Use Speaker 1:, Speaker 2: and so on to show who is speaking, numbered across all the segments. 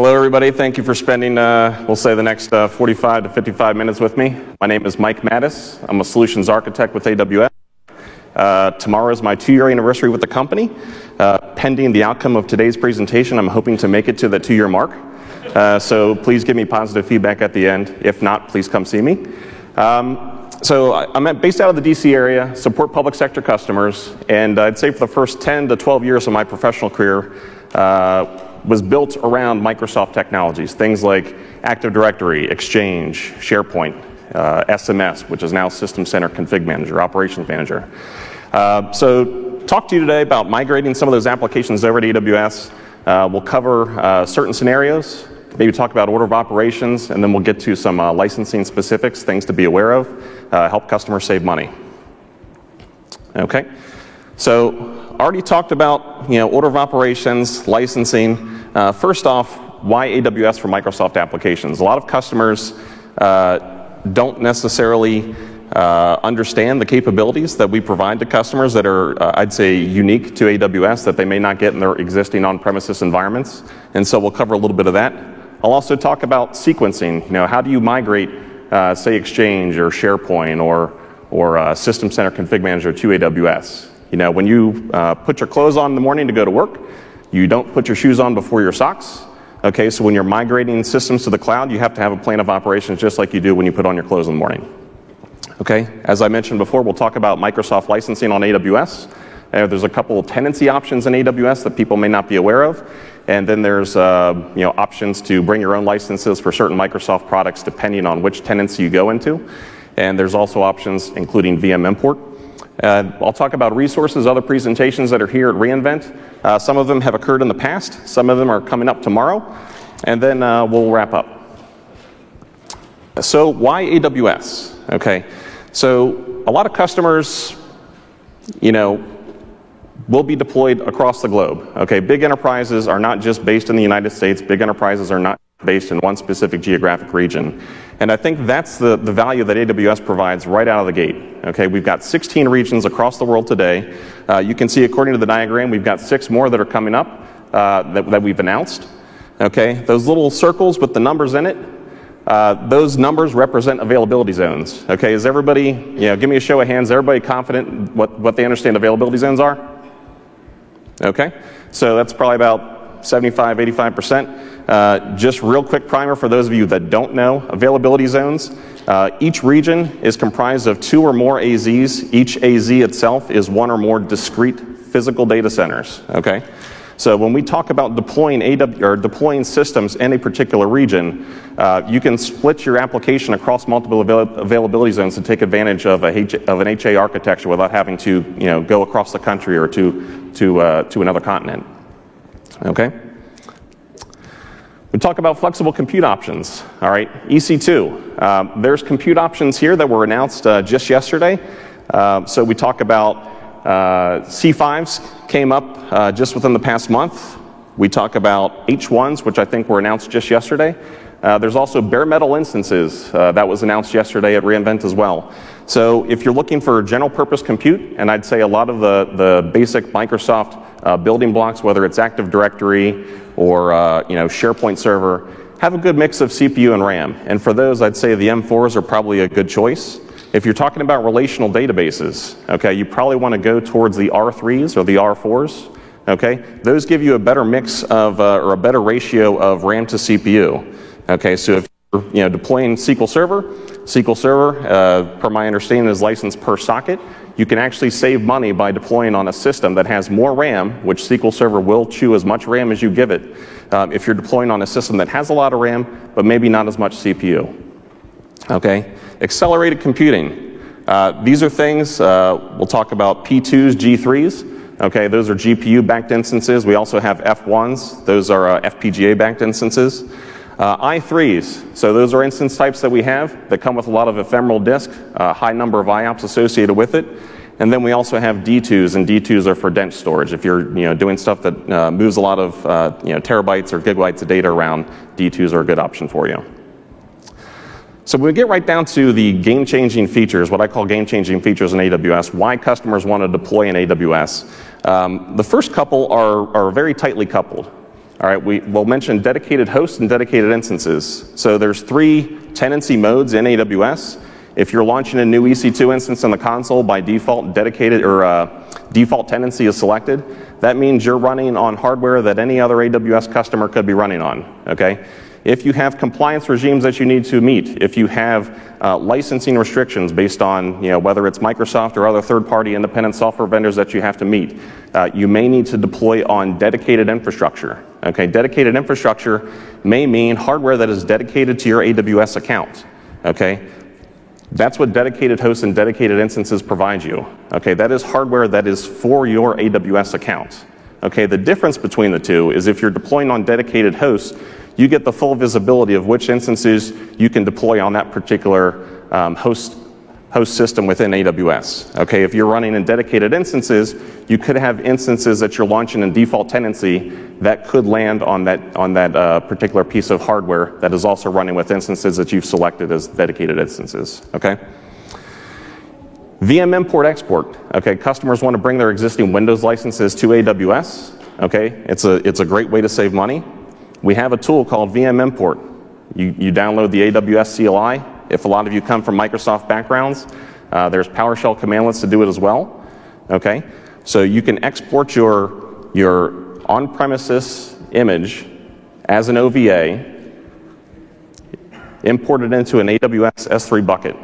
Speaker 1: Hello, everybody. Thank you for spending, uh, we'll say, the next uh, 45 to 55 minutes with me. My name is Mike Mattis. I'm a solutions architect with AWS. Uh, tomorrow is my two year anniversary with the company. Uh, pending the outcome of today's presentation, I'm hoping to make it to the two year mark. Uh, so please give me positive feedback at the end. If not, please come see me. Um, so I'm based out of the DC area, support public sector customers, and I'd say for the first 10 to 12 years of my professional career, uh, was built around Microsoft technologies, things like Active Directory, Exchange, SharePoint, uh, SMS, which is now System Center Config Manager, Operations Manager. Uh, so, talk to you today about migrating some of those applications over to AWS. Uh, we'll cover uh, certain scenarios, maybe talk about order of operations, and then we'll get to some uh, licensing specifics, things to be aware of, uh, help customers save money. Okay, so already talked about you know order of operations, licensing. Uh, first off, why AWS for Microsoft applications? A lot of customers uh, don't necessarily uh, understand the capabilities that we provide to customers that are, uh, I'd say, unique to AWS that they may not get in their existing on-premises environments. And so we'll cover a little bit of that. I'll also talk about sequencing. You know, how do you migrate, uh, say, Exchange or SharePoint or or uh, System Center Config Manager to AWS? You know, when you uh, put your clothes on in the morning to go to work, you don't put your shoes on before your socks. Okay, so when you're migrating systems to the cloud, you have to have a plan of operations just like you do when you put on your clothes in the morning. Okay, as I mentioned before, we'll talk about Microsoft licensing on AWS. Uh, there's a couple of tenancy options in AWS that people may not be aware of. And then there's uh, you know, options to bring your own licenses for certain Microsoft products depending on which tenancy you go into. And there's also options including VM import. Uh, I'll talk about resources, other presentations that are here at reInvent. Uh, some of them have occurred in the past, some of them are coming up tomorrow, and then uh, we'll wrap up. So, why AWS? Okay, so a lot of customers, you know, will be deployed across the globe. Okay, big enterprises are not just based in the United States, big enterprises are not based in one specific geographic region. And I think that's the, the value that AWS provides right out of the gate. Okay, we've got 16 regions across the world today. Uh, you can see, according to the diagram, we've got six more that are coming up uh, that, that, we've announced. Okay, those little circles with the numbers in it, uh, those numbers represent availability zones. Okay, is everybody, you know, give me a show of hands, everybody confident what, what they understand availability zones are? Okay, so that's probably about 75, 85%. Uh, just real quick primer for those of you that don't know availability zones. Uh, each region is comprised of two or more AZs. Each AZ itself is one or more discrete physical data centers. Okay, so when we talk about deploying AW, or deploying systems in a particular region, uh, you can split your application across multiple avail- availability zones to take advantage of, a H- of an HA architecture without having to you know go across the country or to to uh, to another continent. Okay. We talk about flexible compute options. All right, EC2. Um, there's compute options here that were announced uh, just yesterday. Uh, so we talk about uh, C5s came up uh, just within the past month. We talk about H1s, which I think were announced just yesterday. Uh, there's also bare metal instances uh, that was announced yesterday at reInvent as well. So if you're looking for general purpose compute, and I'd say a lot of the, the basic Microsoft uh, building blocks, whether it's Active Directory or uh, you know SharePoint Server, have a good mix of CPU and RAM. And for those, I'd say the M4s are probably a good choice. If you're talking about relational databases, okay, you probably want to go towards the R3s or the R4s. Okay, those give you a better mix of uh, or a better ratio of RAM to CPU. Okay, so if you're you know, deploying SQL Server, SQL Server, uh, per my understanding, is licensed per socket. You can actually save money by deploying on a system that has more RAM, which SQL Server will chew as much RAM as you give it. Um, if you're deploying on a system that has a lot of RAM, but maybe not as much CPU. Okay, accelerated computing. Uh, these are things uh, we'll talk about P2s, G3s. Okay, those are GPU backed instances. We also have F1s, those are uh, FPGA backed instances. Uh, i3s, so those are instance types that we have that come with a lot of ephemeral disk, a high number of IOPS associated with it. And then we also have D2s, and D2s are for dense storage. If you're you know, doing stuff that uh, moves a lot of uh, you know, terabytes or gigabytes of data around, D2s are a good option for you. So when we get right down to the game-changing features, what I call game-changing features in AWS, why customers want to deploy in AWS. Um, the first couple are, are very tightly coupled. All right, we will mention dedicated hosts and dedicated instances. So there's three tenancy modes in AWS. If you're launching a new EC2 instance in the console, by default, dedicated or uh, default tenancy is selected. That means you're running on hardware that any other AWS customer could be running on. Okay. If you have compliance regimes that you need to meet, if you have uh, licensing restrictions based on you know, whether it's Microsoft or other third-party independent software vendors that you have to meet, uh, you may need to deploy on dedicated infrastructure. Okay, dedicated infrastructure may mean hardware that is dedicated to your AWS account. Okay, that's what dedicated hosts and dedicated instances provide you. Okay, that is hardware that is for your AWS account. Okay, the difference between the two is if you're deploying on dedicated hosts, you get the full visibility of which instances you can deploy on that particular um, host host system within AWS. Okay, if you're running in dedicated instances, you could have instances that you're launching in default tenancy that could land on that on that uh, particular piece of hardware that is also running with instances that you've selected as dedicated instances. Okay. VM import export. Okay, customers want to bring their existing Windows licenses to AWS. Okay, it's a it's a great way to save money. We have a tool called VM import. You, you download the AWS CLI, if a lot of you come from Microsoft backgrounds, uh, there's PowerShell commandlets to do it as well. Okay, so you can export your your on-premises image as an OVA, import it into an AWS S3 bucket.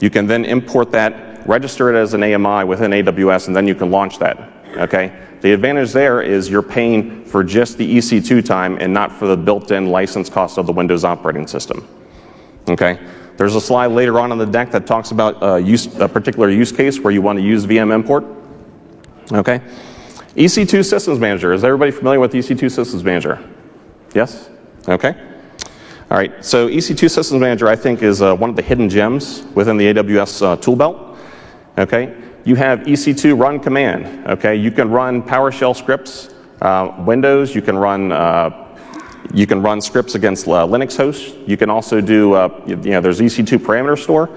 Speaker 1: You can then import that, register it as an AMI within AWS, and then you can launch that. Okay. The advantage there is you're paying for just the EC2 time and not for the built-in license cost of the Windows operating system. Okay. There's a slide later on in the deck that talks about a, use, a particular use case where you want to use VM import. Okay. EC2 Systems Manager. Is everybody familiar with EC2 Systems Manager? Yes? Okay. All right. So EC2 Systems Manager, I think, is uh, one of the hidden gems within the AWS uh, tool belt. Okay. You have EC2 run command. Okay. You can run PowerShell scripts, uh, Windows. You can run uh, you can run scripts against uh, Linux hosts. You can also do, uh, you know, there's EC2 parameter store.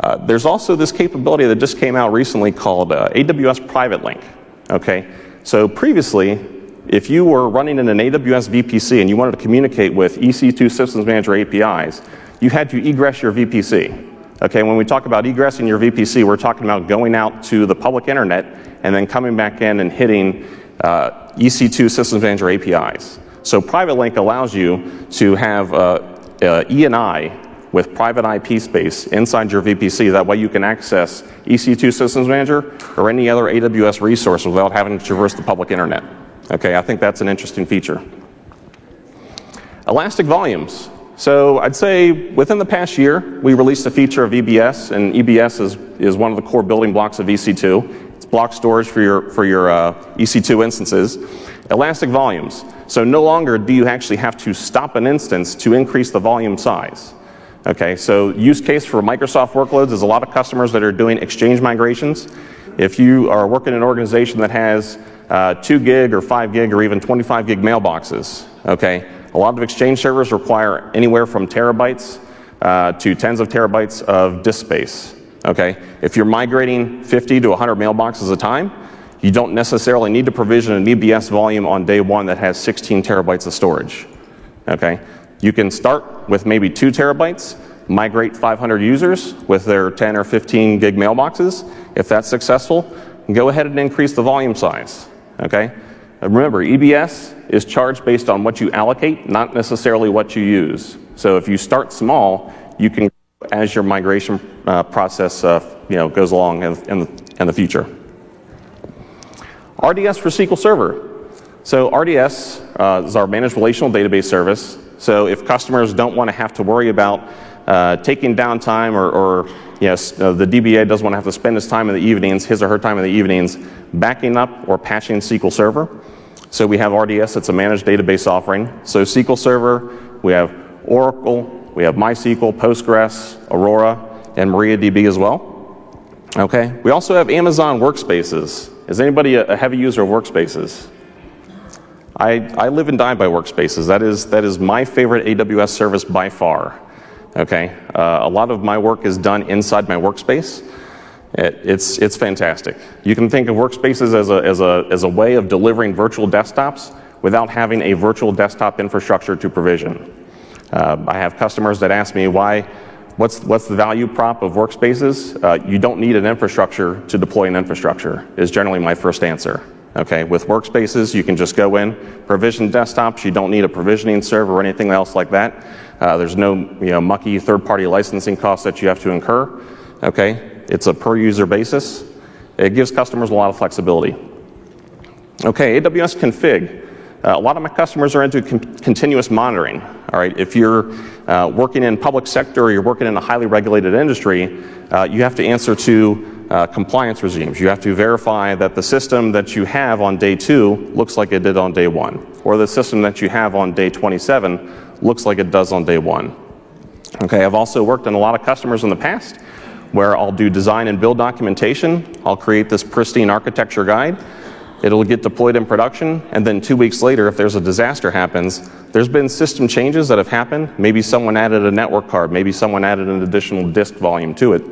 Speaker 1: Uh, there's also this capability that just came out recently called uh, AWS Private Link. Okay, so previously, if you were running in an AWS VPC and you wanted to communicate with EC2 Systems Manager APIs, you had to egress your VPC. Okay, when we talk about egressing your VPC, we're talking about going out to the public internet and then coming back in and hitting uh, EC2 Systems Manager APIs. So Private Link allows you to have uh, uh, ENI with private IP space inside your VPC. That way you can access EC2 Systems Manager or any other AWS resource without having to traverse the public internet. Okay, I think that's an interesting feature. Elastic volumes. So I'd say within the past year, we released a feature of EBS, and EBS is, is one of the core building blocks of EC2. It's block storage for your, for your uh, EC2 instances. Elastic volumes. So no longer do you actually have to stop an instance to increase the volume size. Okay, so use case for Microsoft workloads is a lot of customers that are doing exchange migrations. If you are working in an organization that has uh, 2 gig or 5 gig or even 25 gig mailboxes, okay, a lot of exchange servers require anywhere from terabytes uh, to tens of terabytes of disk space. Okay, if you're migrating 50 to 100 mailboxes a time, you don't necessarily need to provision an EBS volume on day one that has 16 terabytes of storage. Okay? You can start with maybe 2 terabytes, migrate 500 users with their 10 or 15 gig mailboxes. If that's successful, go ahead and increase the volume size. Okay? And remember, EBS is charged based on what you allocate, not necessarily what you use. So if you start small, you can as your migration uh, process uh, you know, goes along in, in, the, in the future. RDS for SQL Server. So RDS uh, is our managed relational database service. So if customers don't want to have to worry about uh, taking downtime or, or yes, uh, the DBA doesn't want to have to spend his time in the evenings, his or her time in the evenings, backing up or patching SQL Server. So we have RDS, it's a managed database offering. So SQL Server, we have Oracle, we have MySQL, Postgres, Aurora, and MariaDB as well. Okay, we also have Amazon Workspaces. Is anybody a, heavy user of workspaces? I, I live and die by workspaces. That is, that is my favorite AWS service by far. Okay, uh, a lot of my work is done inside my workspace. It, it's, it's fantastic. You can think of workspaces as a, as, a, as a way of delivering virtual desktops without having a virtual desktop infrastructure to provision. Uh, I have customers that ask me why, what's, what's the value prop of workspaces? Uh, you don't need an infrastructure to deploy an infrastructure, is generally my first answer. Okay, with workspaces, you can just go in, provision desktops. You don't need a provisioning server or anything else like that. Uh, there's no you know, mucky third-party licensing costs that you have to incur. Okay, it's a per-user basis. It gives customers a lot of flexibility. Okay, AWS config. Uh, a lot of my customers are into con- continuous monitoring. All right, if you're uh, working in public sector or you're working in a highly regulated industry, uh, you have to answer to uh, compliance regimes. You have to verify that the system that you have on day two looks like it did on day one, or the system that you have on day 27 looks like it does on day one. Okay, I've also worked in a lot of customers in the past where I'll do design and build documentation. I'll create this pristine architecture guide. It'll get deployed in production, and then two weeks later, if there's a disaster happens, there's been system changes that have happened. Maybe someone added a network card, maybe someone added an additional disk volume to it.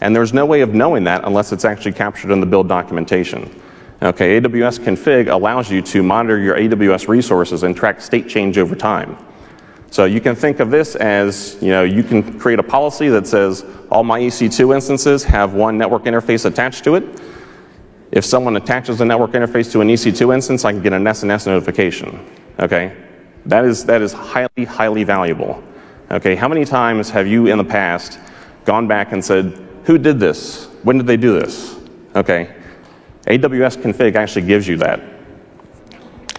Speaker 1: And there's no way of knowing that unless it's actually captured in the build documentation. Okay, AWS config allows you to monitor your AWS resources and track state change over time. So you can think of this as, you know, you can create a policy that says all my EC2 instances have one network interface attached to it. If someone attaches a network interface to an EC2 instance, I can get an SNS notification. Okay? That is, that is highly, highly valuable. Okay, how many times have you in the past gone back and said, who did this? When did they do this? Okay, AWS config actually gives you that.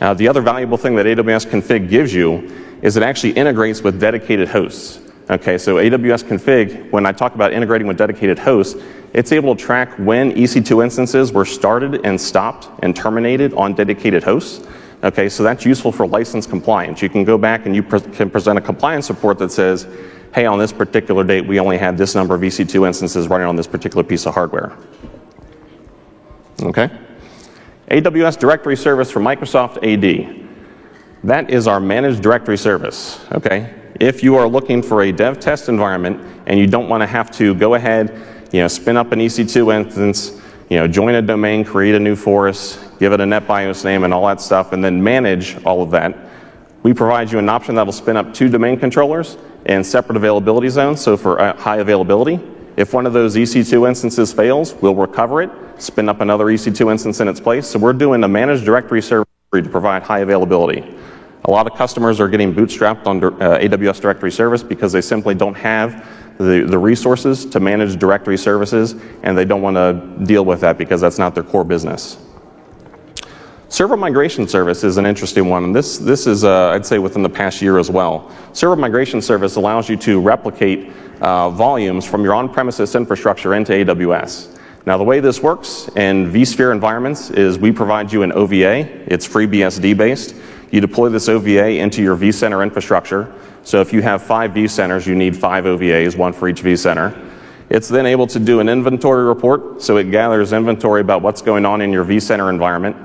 Speaker 1: Uh, the other valuable thing that AWS config gives you is it actually integrates with dedicated hosts. Okay, so AWS config, when I talk about integrating with dedicated hosts, it's able to track when EC2 instances were started and stopped and terminated on dedicated hosts. Okay, so that's useful for license compliance. You can go back and you pre- can present a compliance report that says, hey, on this particular date, we only had this number of EC2 instances running on this particular piece of hardware. Okay? AWS Directory Service for Microsoft AD. That is our managed directory service. Okay? If you are looking for a dev test environment and you don't want to have to go ahead, you know, spin up an EC2 instance, you know, join a domain, create a new forest, give it a NetBIOS name and all that stuff, and then manage all of that, we provide you an option that will spin up two domain controllers in separate availability zones. So for uh, high availability, if one of those EC2 instances fails, we'll recover it, spin up another EC2 instance in its place. So we're doing a managed directory service to provide high availability. A lot of customers are getting bootstrapped on uh, AWS Directory Service because they simply don't have the, the resources to manage directory services and they don't want to deal with that because that's not their core business. Server migration service is an interesting one, and this, this is, uh, I'd say, within the past year as well. Server migration service allows you to replicate uh, volumes from your on premises infrastructure into AWS. Now, the way this works in vSphere environments is we provide you an OVA, it's FreeBSD based. You deploy this OVA into your vCenter infrastructure. So if you have five vCenters, you need five OVAs, one for each vCenter. It's then able to do an inventory report, so it gathers inventory about what's going on in your vCenter environment.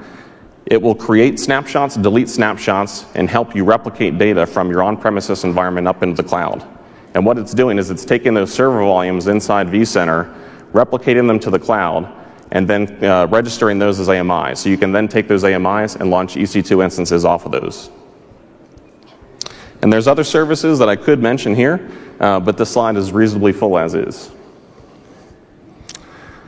Speaker 1: It will create snapshots, delete snapshots, and help you replicate data from your on premises environment up into the cloud. And what it's doing is it's taking those server volumes inside vCenter, replicating them to the cloud, and then uh, registering those as AMIs. So you can then take those AMIs and launch EC2 instances off of those. And there's other services that I could mention here, uh, but this slide is reasonably full as is.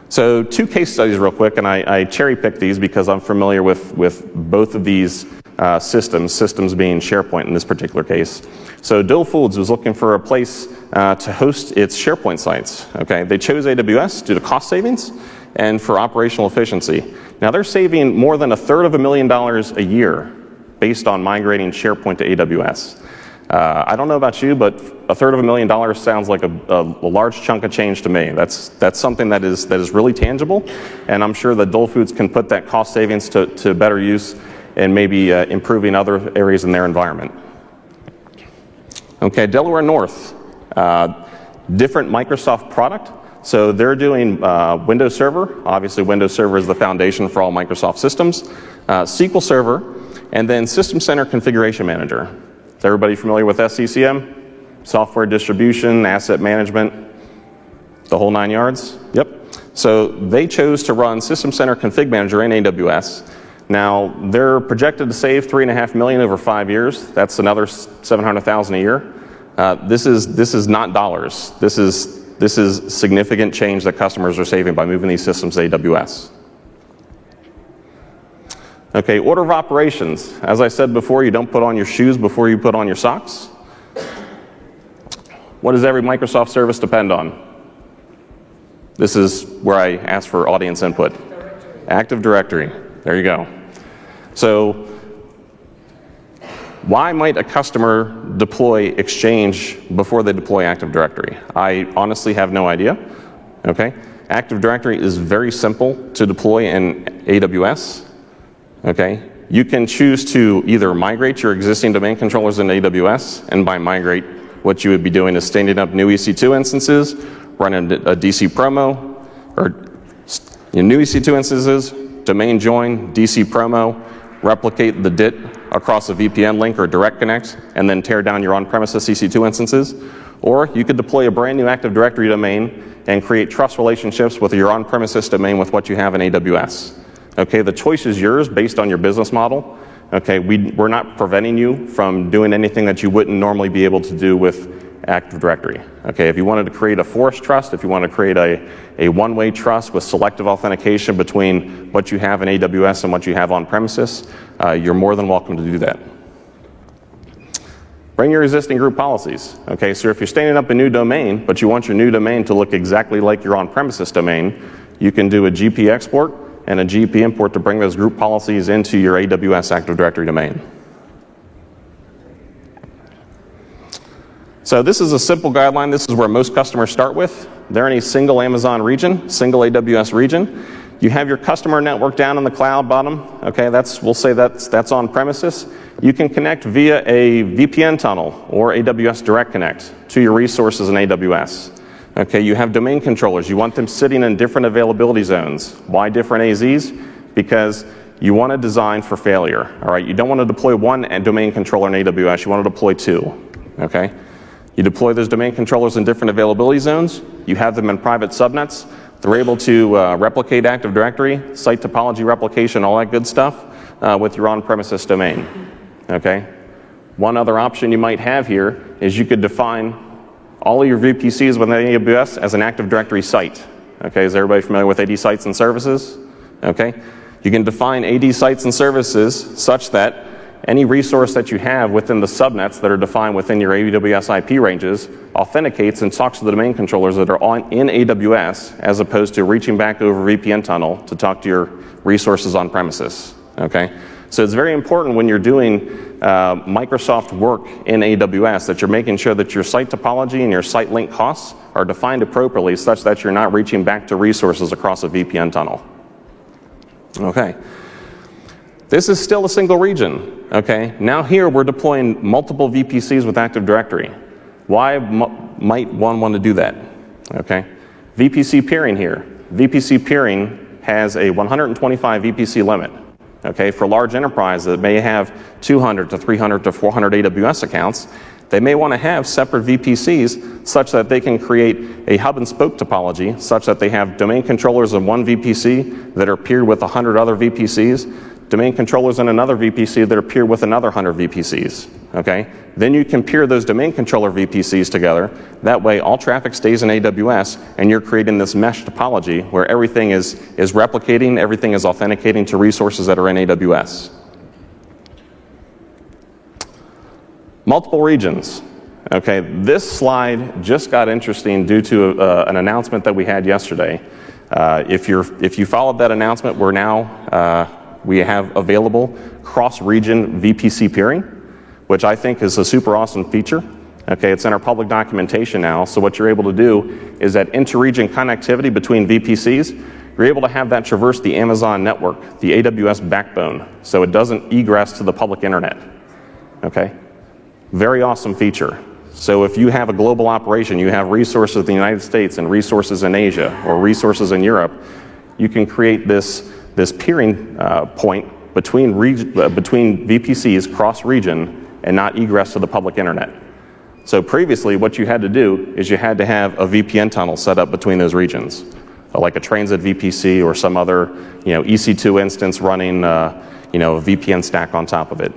Speaker 1: So two case studies real quick, and I, I cherry picked these because I'm familiar with, with both of these uh, systems, systems being SharePoint in this particular case. So Dole Foods was looking for a place uh, to host its SharePoint sites. Okay, they chose AWS due to cost savings and for operational efficiency. Now they're saving more than a third of a million dollars a year based on migrating SharePoint to AWS. Uh, I don't know about you, but a third of a million dollars sounds like a, a, a, large chunk of change to me. That's, that's something that is, that is really tangible, and I'm sure that Dole Foods can put that cost savings to, to better use and maybe uh, improving other areas in their environment. Okay, Delaware North, uh, different Microsoft product. So they're doing uh, Windows Server. Obviously, Windows Server is the foundation for all Microsoft systems. Uh, SQL Server, and then System Center Configuration Manager. Is everybody familiar with SCCM? Software distribution, asset management, the whole nine yards? Yep. So they chose to run System Center Config Manager in AWS. Now, they're projected to save three and a half million over five years. That's another 700,000 a year. Uh, this is this is not dollars. This is this is significant change that customers are saving by moving these systems to AWS. Okay, order of operations. As I said before, you don't put on your shoes before you put on your socks. What does every Microsoft service depend on? This is where I ask for audience input. Active Directory. There you go. So, why might a customer deploy Exchange before they deploy Active Directory? I honestly have no idea. Okay? Active Directory is very simple to deploy in AWS. Okay? You can choose to either migrate your existing domain controllers in AWS, and by migrate, what you would be doing is standing up new EC2 instances, running a DC promo, or new EC2 instances, domain join, DC promo, replicate the DIT across a VPN link or direct connect, and then tear down your on-premises EC2 instances. Or you could deploy a brand new Active Directory domain and create trust relationships with your on-premises domain with what you have in AWS. Okay, the choice is yours based on your business model. Okay, we, we're not preventing you from doing anything that you wouldn't normally be able to do with Active Directory. Okay, if you wanted to create a forest trust, if you want to create a, a one-way trust with selective authentication between what you have in AWS and what you have on premises, uh, you're more than welcome to do that. Bring your existing group policies. Okay, so if you're standing up a new domain, but you want your new domain to look exactly like your on-premises domain, you can do a GP export and a GP import to bring those group policies into your AWS Active Directory domain. So this is a simple guideline. This is where most customers start with. They're in a single Amazon region, single AWS region. You have your customer network down in the cloud bottom. Okay, that's we'll say that's that's on premises. You can connect via a VPN tunnel or AWS Direct Connect to your resources in AWS. Okay, you have domain controllers. You want them sitting in different availability zones. Why different AZs? Because you want to design for failure. All right, you don't want to deploy one domain controller in AWS. You want to deploy two. Okay. You deploy those domain controllers in different availability zones. You have them in private subnets. They're able to uh, replicate Active Directory, site topology replication, all that good stuff uh, with your on-premises domain. Okay. One other option you might have here is you could define all of your VPCs within AWS as an Active Directory site. Okay. Is everybody familiar with AD sites and services? Okay. You can define AD sites and services such that any resource that you have within the subnets that are defined within your AWS IP ranges authenticates and talks to the domain controllers that are on in AWS as opposed to reaching back over VPN tunnel to talk to your resources on premises. Okay? So it's very important when you're doing uh, Microsoft work in AWS that you're making sure that your site topology and your site link costs are defined appropriately such that you're not reaching back to resources across a VPN tunnel. Okay. This is still a single region, okay? Now here we're deploying multiple VPCs with Active Directory. Why m- might one want to do that? Okay? VPC peering here. VPC peering has a 125 VPC limit. Okay, for large enterprises that may have 200 to 300 to 400 AWS accounts, they may want to have separate VPCs such that they can create a hub and spoke topology, such that they have domain controllers in one VPC that are peered with 100 other VPCs domain controllers in another VPC that appear with another 100 VPCs. Okay? Then you can peer those domain controller VPCs together. That way, all traffic stays in AWS, and you're creating this mesh topology where everything is, is replicating, everything is authenticating to resources that are in AWS. Multiple regions. Okay, this slide just got interesting due to uh, an announcement that we had yesterday. Uh, if, you're, if you followed that announcement, we're now uh, we have available cross-region VPC peering, which I think is a super awesome feature. Okay, it's in our public documentation now. So what you're able to do is that inter-region connectivity between VPCs, you're able to have that traverse the Amazon network, the AWS backbone, so it doesn't egress to the public internet. Okay? Very awesome feature. So if you have a global operation, you have resources in the United States and resources in Asia or resources in Europe, you can create this this peering uh, point between, reg- uh, between VPCs cross region and not egress to the public internet. So previously, what you had to do is you had to have a VPN tunnel set up between those regions. like a transit VPC or some other you know, EC2 instance running uh, you know, a VPN stack on top of it.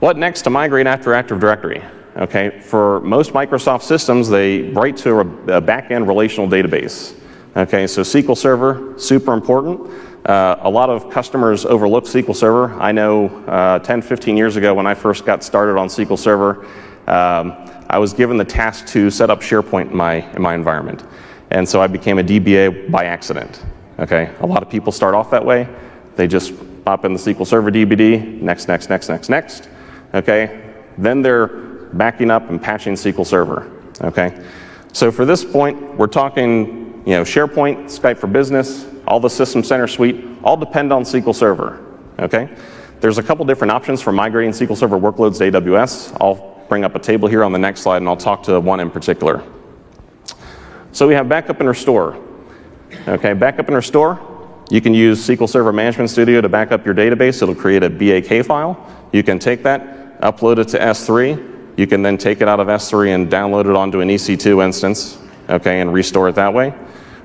Speaker 1: What next to migrate after Active Directory? Okay, for most Microsoft systems, they write to a, a back-end relational database. Okay, so SQL Server, super important. Uh, a lot of customers overlook SQL Server. I know uh, 10, 15 years ago when I first got started on SQL Server, um, I was given the task to set up SharePoint in my, in my environment. And so I became a DBA by accident. Okay, a lot of people start off that way. They just pop in the SQL Server DBD, next, next, next, next, next. Okay, then they're backing up and patching SQL Server. Okay, so for this point, we're talking, you know, SharePoint, Skype for Business, all the System Center suite, all depend on SQL Server. Okay, there's a couple different options for migrating SQL Server workloads to AWS. I'll bring up a table here on the next slide, and I'll talk to one in particular. So we have backup and restore. Okay, backup and restore. You can use SQL Server Management Studio to back up your database. It'll create a BAK file. You can take that, upload it to S3. You can then take it out of S3 and download it onto an EC2 instance, okay, and restore it that way.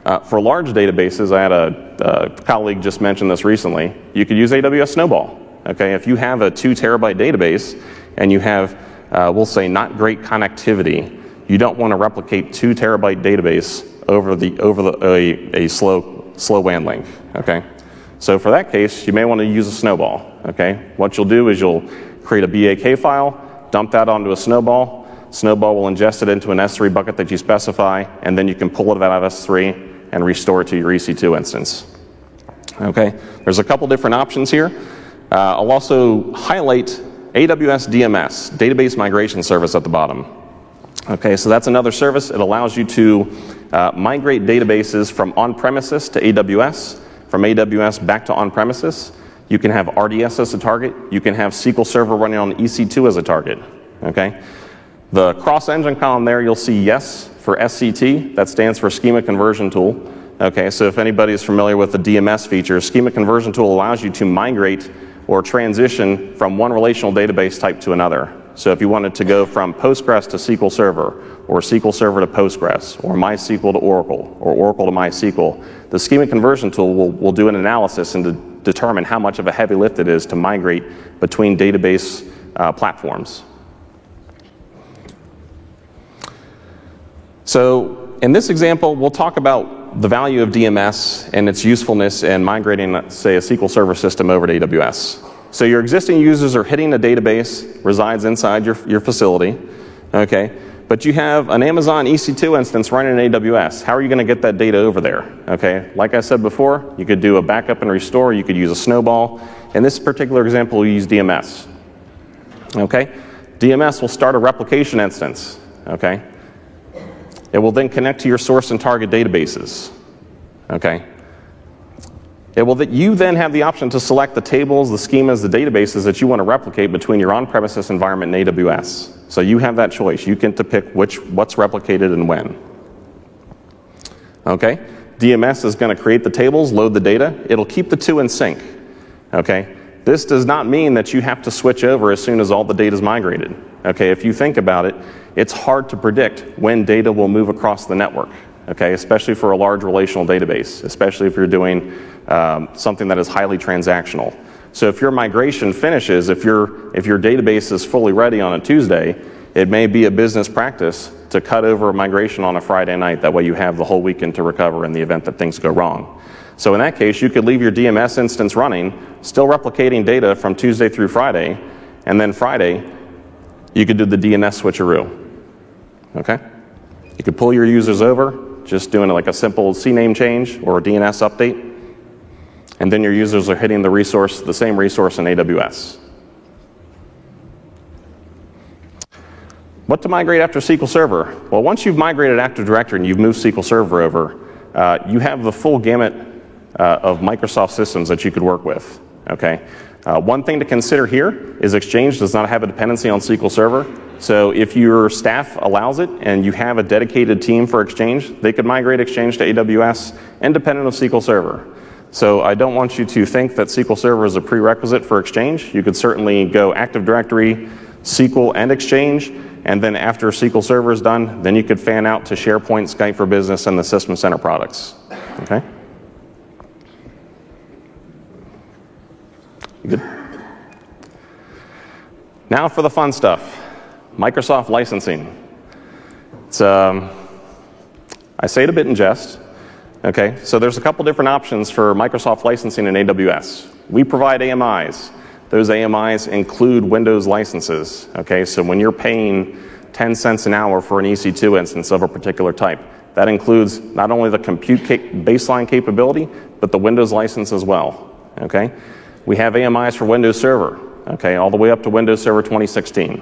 Speaker 1: Uh, for large databases, I had a, a, colleague just mention this recently. You could use AWS Snowball. Okay, if you have a two terabyte database and you have uh, we'll say not great connectivity, you don't want to replicate two terabyte database over the over the, a, a slow slow WAN link. Okay, so for that case, you may want to use a snowball. Okay, what you'll do is you'll create a BAK file, dump that onto a snowball. Snowball will ingest it into an S3 bucket that you specify, and then you can pull it out of S3 and restore to your EC2 instance. Okay, there's a couple different options here. Uh, I'll also highlight AWS DMS, Database Migration Service at the bottom. Okay, so that's another service. It allows you to uh, migrate databases from on-premises to AWS, from AWS back to on-premises. You can have RDS as a target. You can have SQL Server running on EC2 as a target. Okay, the cross-engine column there, you'll see yes for SCT. That stands for Schema Conversion Tool. Okay, so if anybody is familiar with the DMS feature, Schema Conversion Tool allows you to migrate or transition from one relational database type to another. So if you wanted to go from Postgres to SQL Server, or SQL Server to Postgres, or MySQL to Oracle, or Oracle to MySQL, the schema conversion tool will, will do an analysis and de determine how much of a heavy lift it is to migrate between database uh, platforms. So in this example, we'll talk about the value of DMS and its usefulness in migrating, say, a SQL Server system over to AWS. So your existing users are hitting a database, resides inside your, your facility, okay? But you have an Amazon EC2 instance running in AWS. How are you going to get that data over there? Okay, like I said before, you could do a backup and restore. You could use a snowball. In this particular example, we use DMS. Okay, DMS will start a replication instance. Okay, it will then connect to your source and target databases. Okay? It will that you then have the option to select the tables, the schemas, the databases that you want to replicate between your on-premises environment and AWS. So you have that choice. You get to pick which what's replicated and when. Okay? DMS is going to create the tables, load the data. It'll keep the two in sync. Okay? This does not mean that you have to switch over as soon as all the data is migrated. Okay, if you think about it, it's hard to predict when data will move across the network, okay, especially for a large relational database, especially if you're doing um, something that is highly transactional. So if your migration finishes, if, your if your database is fully ready on a Tuesday, it may be a business practice to cut over a migration on a Friday night. That way you have the whole weekend to recover in the event that things go wrong. So in that case, you could leave your DMS instance running, still replicating data from Tuesday through Friday, and then Friday, you could do the DNS switcheroo. Okay? You could pull your users over, just doing like a simple CNAME change or a DNS update, and then your users are hitting the resource, the same resource in AWS. What to migrate after SQL Server? Well, once you've migrated Active Directory and you've moved SQL Server over, uh, you have the full gamut uh, of Microsoft systems that you could work with. Okay. Uh, one thing to consider here is Exchange does not have a dependency on SQL Server. So if your staff allows it and you have a dedicated team for Exchange, they could migrate Exchange to AWS independent of SQL Server. So I don't want you to think that SQL Server is a prerequisite for Exchange. You could certainly go Active Directory, SQL, and Exchange, And then after SQL Server is done, then you could fan out to SharePoint, Skype for Business, and the System Center products. Okay? Good. Now for the fun stuff Microsoft licensing. It's, um, I say it a bit in jest. Okay, so there's a couple different options for Microsoft licensing in AWS. We provide AMIs. Those AMIs include Windows licenses. Okay, so when you're paying 10 cents an hour for an EC2 instance of a particular type, that includes not only the compute cap- baseline capability, but the Windows license as well. Okay, we have AMIs for Windows Server. Okay, all the way up to Windows Server 2016.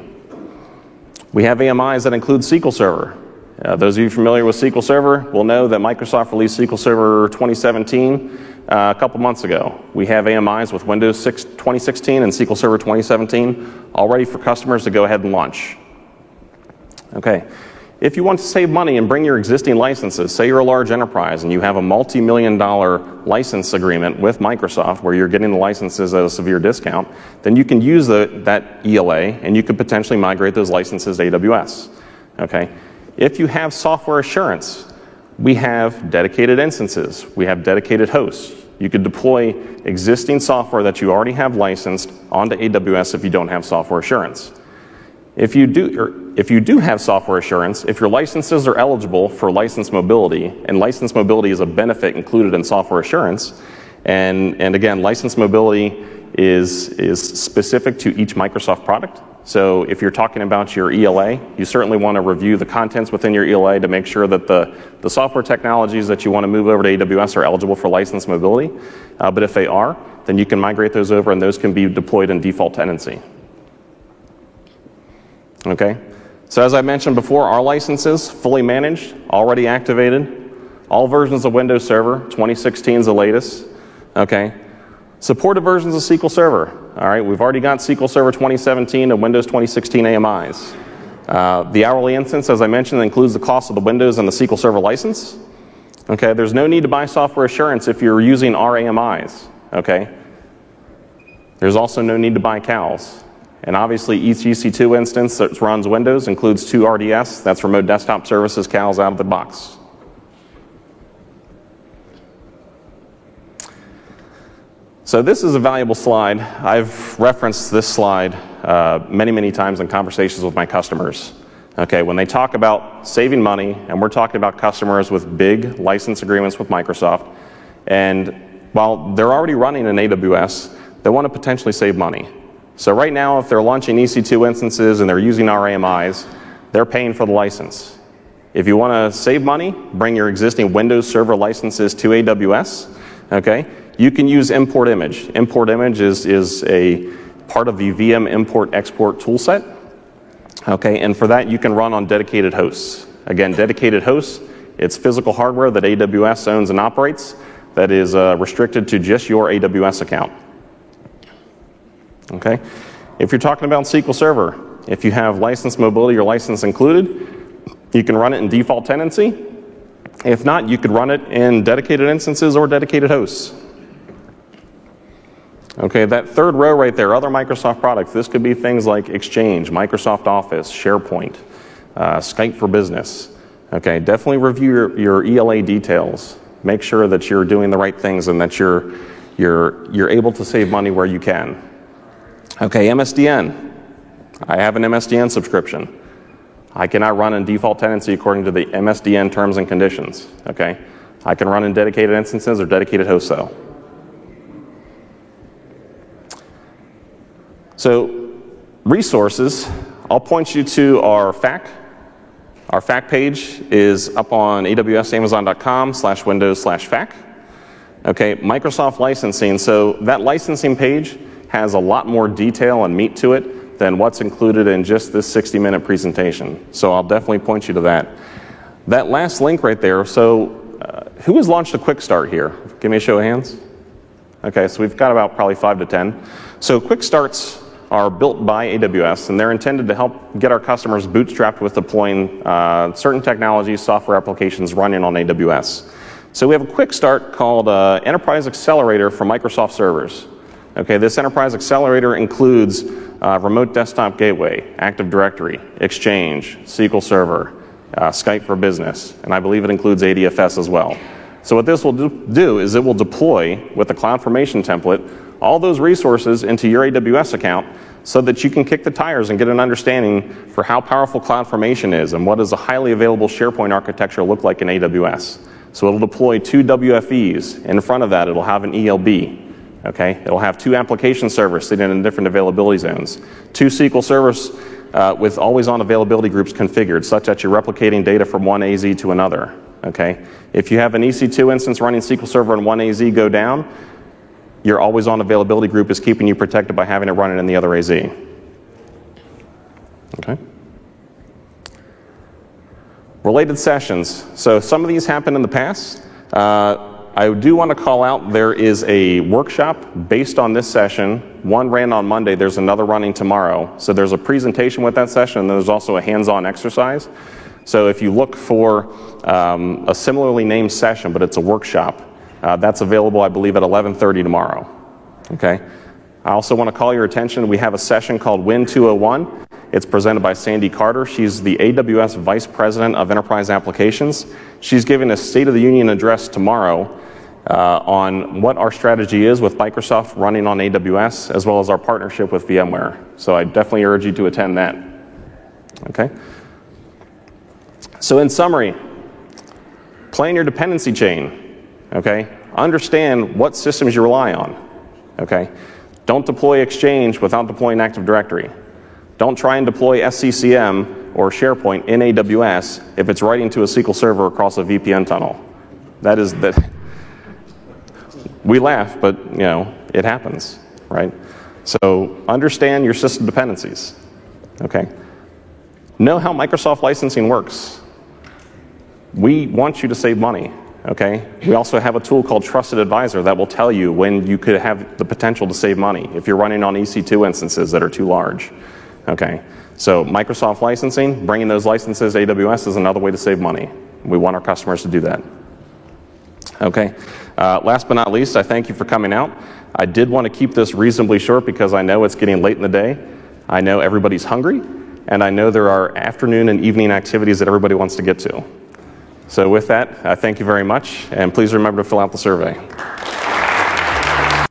Speaker 1: We have AMIs that include SQL Server. Uh, those of you familiar with SQL Server will know that Microsoft released SQL Server 2017 uh, a couple months ago. We have AMIs with Windows 6 2016 and SQL Server 2017 all ready for customers to go ahead and launch. Okay. If you want to save money and bring your existing licenses, say you're a large enterprise and you have a multi million dollar license agreement with Microsoft where you're getting the licenses at a severe discount, then you can use the, that ELA and you could potentially migrate those licenses to AWS. Okay? If you have software assurance, we have dedicated instances, we have dedicated hosts. You could deploy existing software that you already have licensed onto AWS if you don't have software assurance. If you do, if you do have software assurance, if your licenses are eligible for license mobility, and license mobility is a benefit included in software assurance, and, and again, license mobility is, is specific to each Microsoft product. So if you're talking about your ELA, you certainly want to review the contents within your ELA to make sure that the, the software technologies that you want to move over to AWS are eligible for license mobility. Uh, but if they are, then you can migrate those over and those can be deployed in default tenancy. Okay? So as I mentioned before, our licenses, fully managed, already activated, all versions of Windows Server, 2016 is the latest. Okay? Supported versions of SQL Server, all right, we've already got SQL Server 2017 and Windows 2016 AMIs. Uh, the hourly instance, as I mentioned, includes the cost of the Windows and the SQL Server license. Okay, there's no need to buy software assurance if you're using our AMIs. Okay, there's also no need to buy CALs. And obviously, each EC2 instance that runs Windows includes two RDS, that's remote desktop services CALs out of the box. So this is a valuable slide. I've referenced this slide uh, many, many times in conversations with my customers. Okay, when they talk about saving money, and we're talking about customers with big license agreements with Microsoft, and while they're already running in AWS, they want to potentially save money. So right now, if they're launching EC2 instances and they're using our AMIs, they're paying for the license. If you want to save money, bring your existing Windows Server licenses to AWS. Okay, you can use import image. Import image is, is a part of the VM import export toolset. Okay, and for that you can run on dedicated hosts. Again, dedicated hosts, it's physical hardware that AWS owns and operates that is uh, restricted to just your AWS account. Okay, if you're talking about SQL Server, if you have license mobility or license included, you can run it in default tenancy. If not, you could run it in dedicated instances or dedicated hosts. Okay, that third row right there, other Microsoft products, this could be things like Exchange, Microsoft Office, SharePoint, uh, Skype for Business. Okay, definitely review your, your ELA details. Make sure that you're doing the right things and that you're, you're, you're able to save money where you can. Okay, MSDN. I have an MSDN subscription. I cannot run in default tenancy according to the MSDN terms and conditions. Okay, I can run in dedicated instances or dedicated host though. So, resources, I'll point you to our FAQ. Our FAQ page is up on awsamazon.com slash windows slash FAQ. Okay, Microsoft licensing. So, that licensing page has a lot more detail and meat to it than what's included in just this 60 minute presentation. So, I'll definitely point you to that. That last link right there, so uh, who has launched a quick start here? Give me a show of hands. Okay, so we've got about probably five to 10. So, quick starts are built by AWS, and they're intended to help get our customers bootstrapped with deploying uh, certain technologies, software applications running on AWS. So we have a quick start called uh, Enterprise Accelerator for Microsoft servers. Okay, this Enterprise Accelerator includes uh, Remote Desktop Gateway, Active Directory, Exchange, SQL Server, uh, Skype for Business, and I believe it includes ADFS as well. So what this will do, is it will deploy with the CloudFormation template all those resources into your AWS account so that you can kick the tires and get an understanding for how powerful CloudFormation is and what does a highly available SharePoint architecture look like in AWS. So it'll deploy two WFEs. In front of that, it'll have an ELB. Okay, it'll have two application servers sitting in different availability zones, two SQL servers uh, with always-on availability groups configured, such that you're replicating data from one AZ to another. Okay, if you have an EC2 instance running SQL Server and one AZ go down, your always-on availability group is keeping you protected by having it running in the other AZ. Okay. Related sessions. So some of these happened in the past. Uh, I do want to call out there is a workshop based on this session. One ran on Monday, there's another running tomorrow. So there's a presentation with that session, and there's also a hands on exercise. So if you look for um, a similarly named session, but it's a workshop, uh, that's available, I believe, at 11:30 tomorrow. Okay. I also want to call your attention. We have a session called Win 201. It's presented by Sandy Carter. She's the AWS Vice President of Enterprise Applications. She's giving a State of the Union address tomorrow uh, on what our strategy is with Microsoft running on AWS, as well as our partnership with VMware. So I definitely urge you to attend that. Okay? So, in summary, plan your dependency chain. Okay? Understand what systems you rely on. Okay? Don't deploy Exchange without deploying Active Directory. Don't try and deploy SCCM or SharePoint in AWS if it's writing to a SQL server across a VPN tunnel. That is that we laugh, but you know, it happens, right? So understand your system dependencies. Okay? Know how Microsoft licensing works. We want you to save money. Okay? We also have a tool called Trusted Advisor that will tell you when you could have the potential to save money if you're running on EC2 instances that are too large. Okay? So Microsoft licensing, bringing those licenses to AWS is another way to save money. We want our customers to do that. Okay. Uh, last but not least, I thank you for coming out. I did want to keep this reasonably short because I know it's getting late in the day. I know everybody's hungry, and I know there are afternoon and evening activities that everybody wants to get to. So, with that, I thank you very much, and please remember to fill out the survey.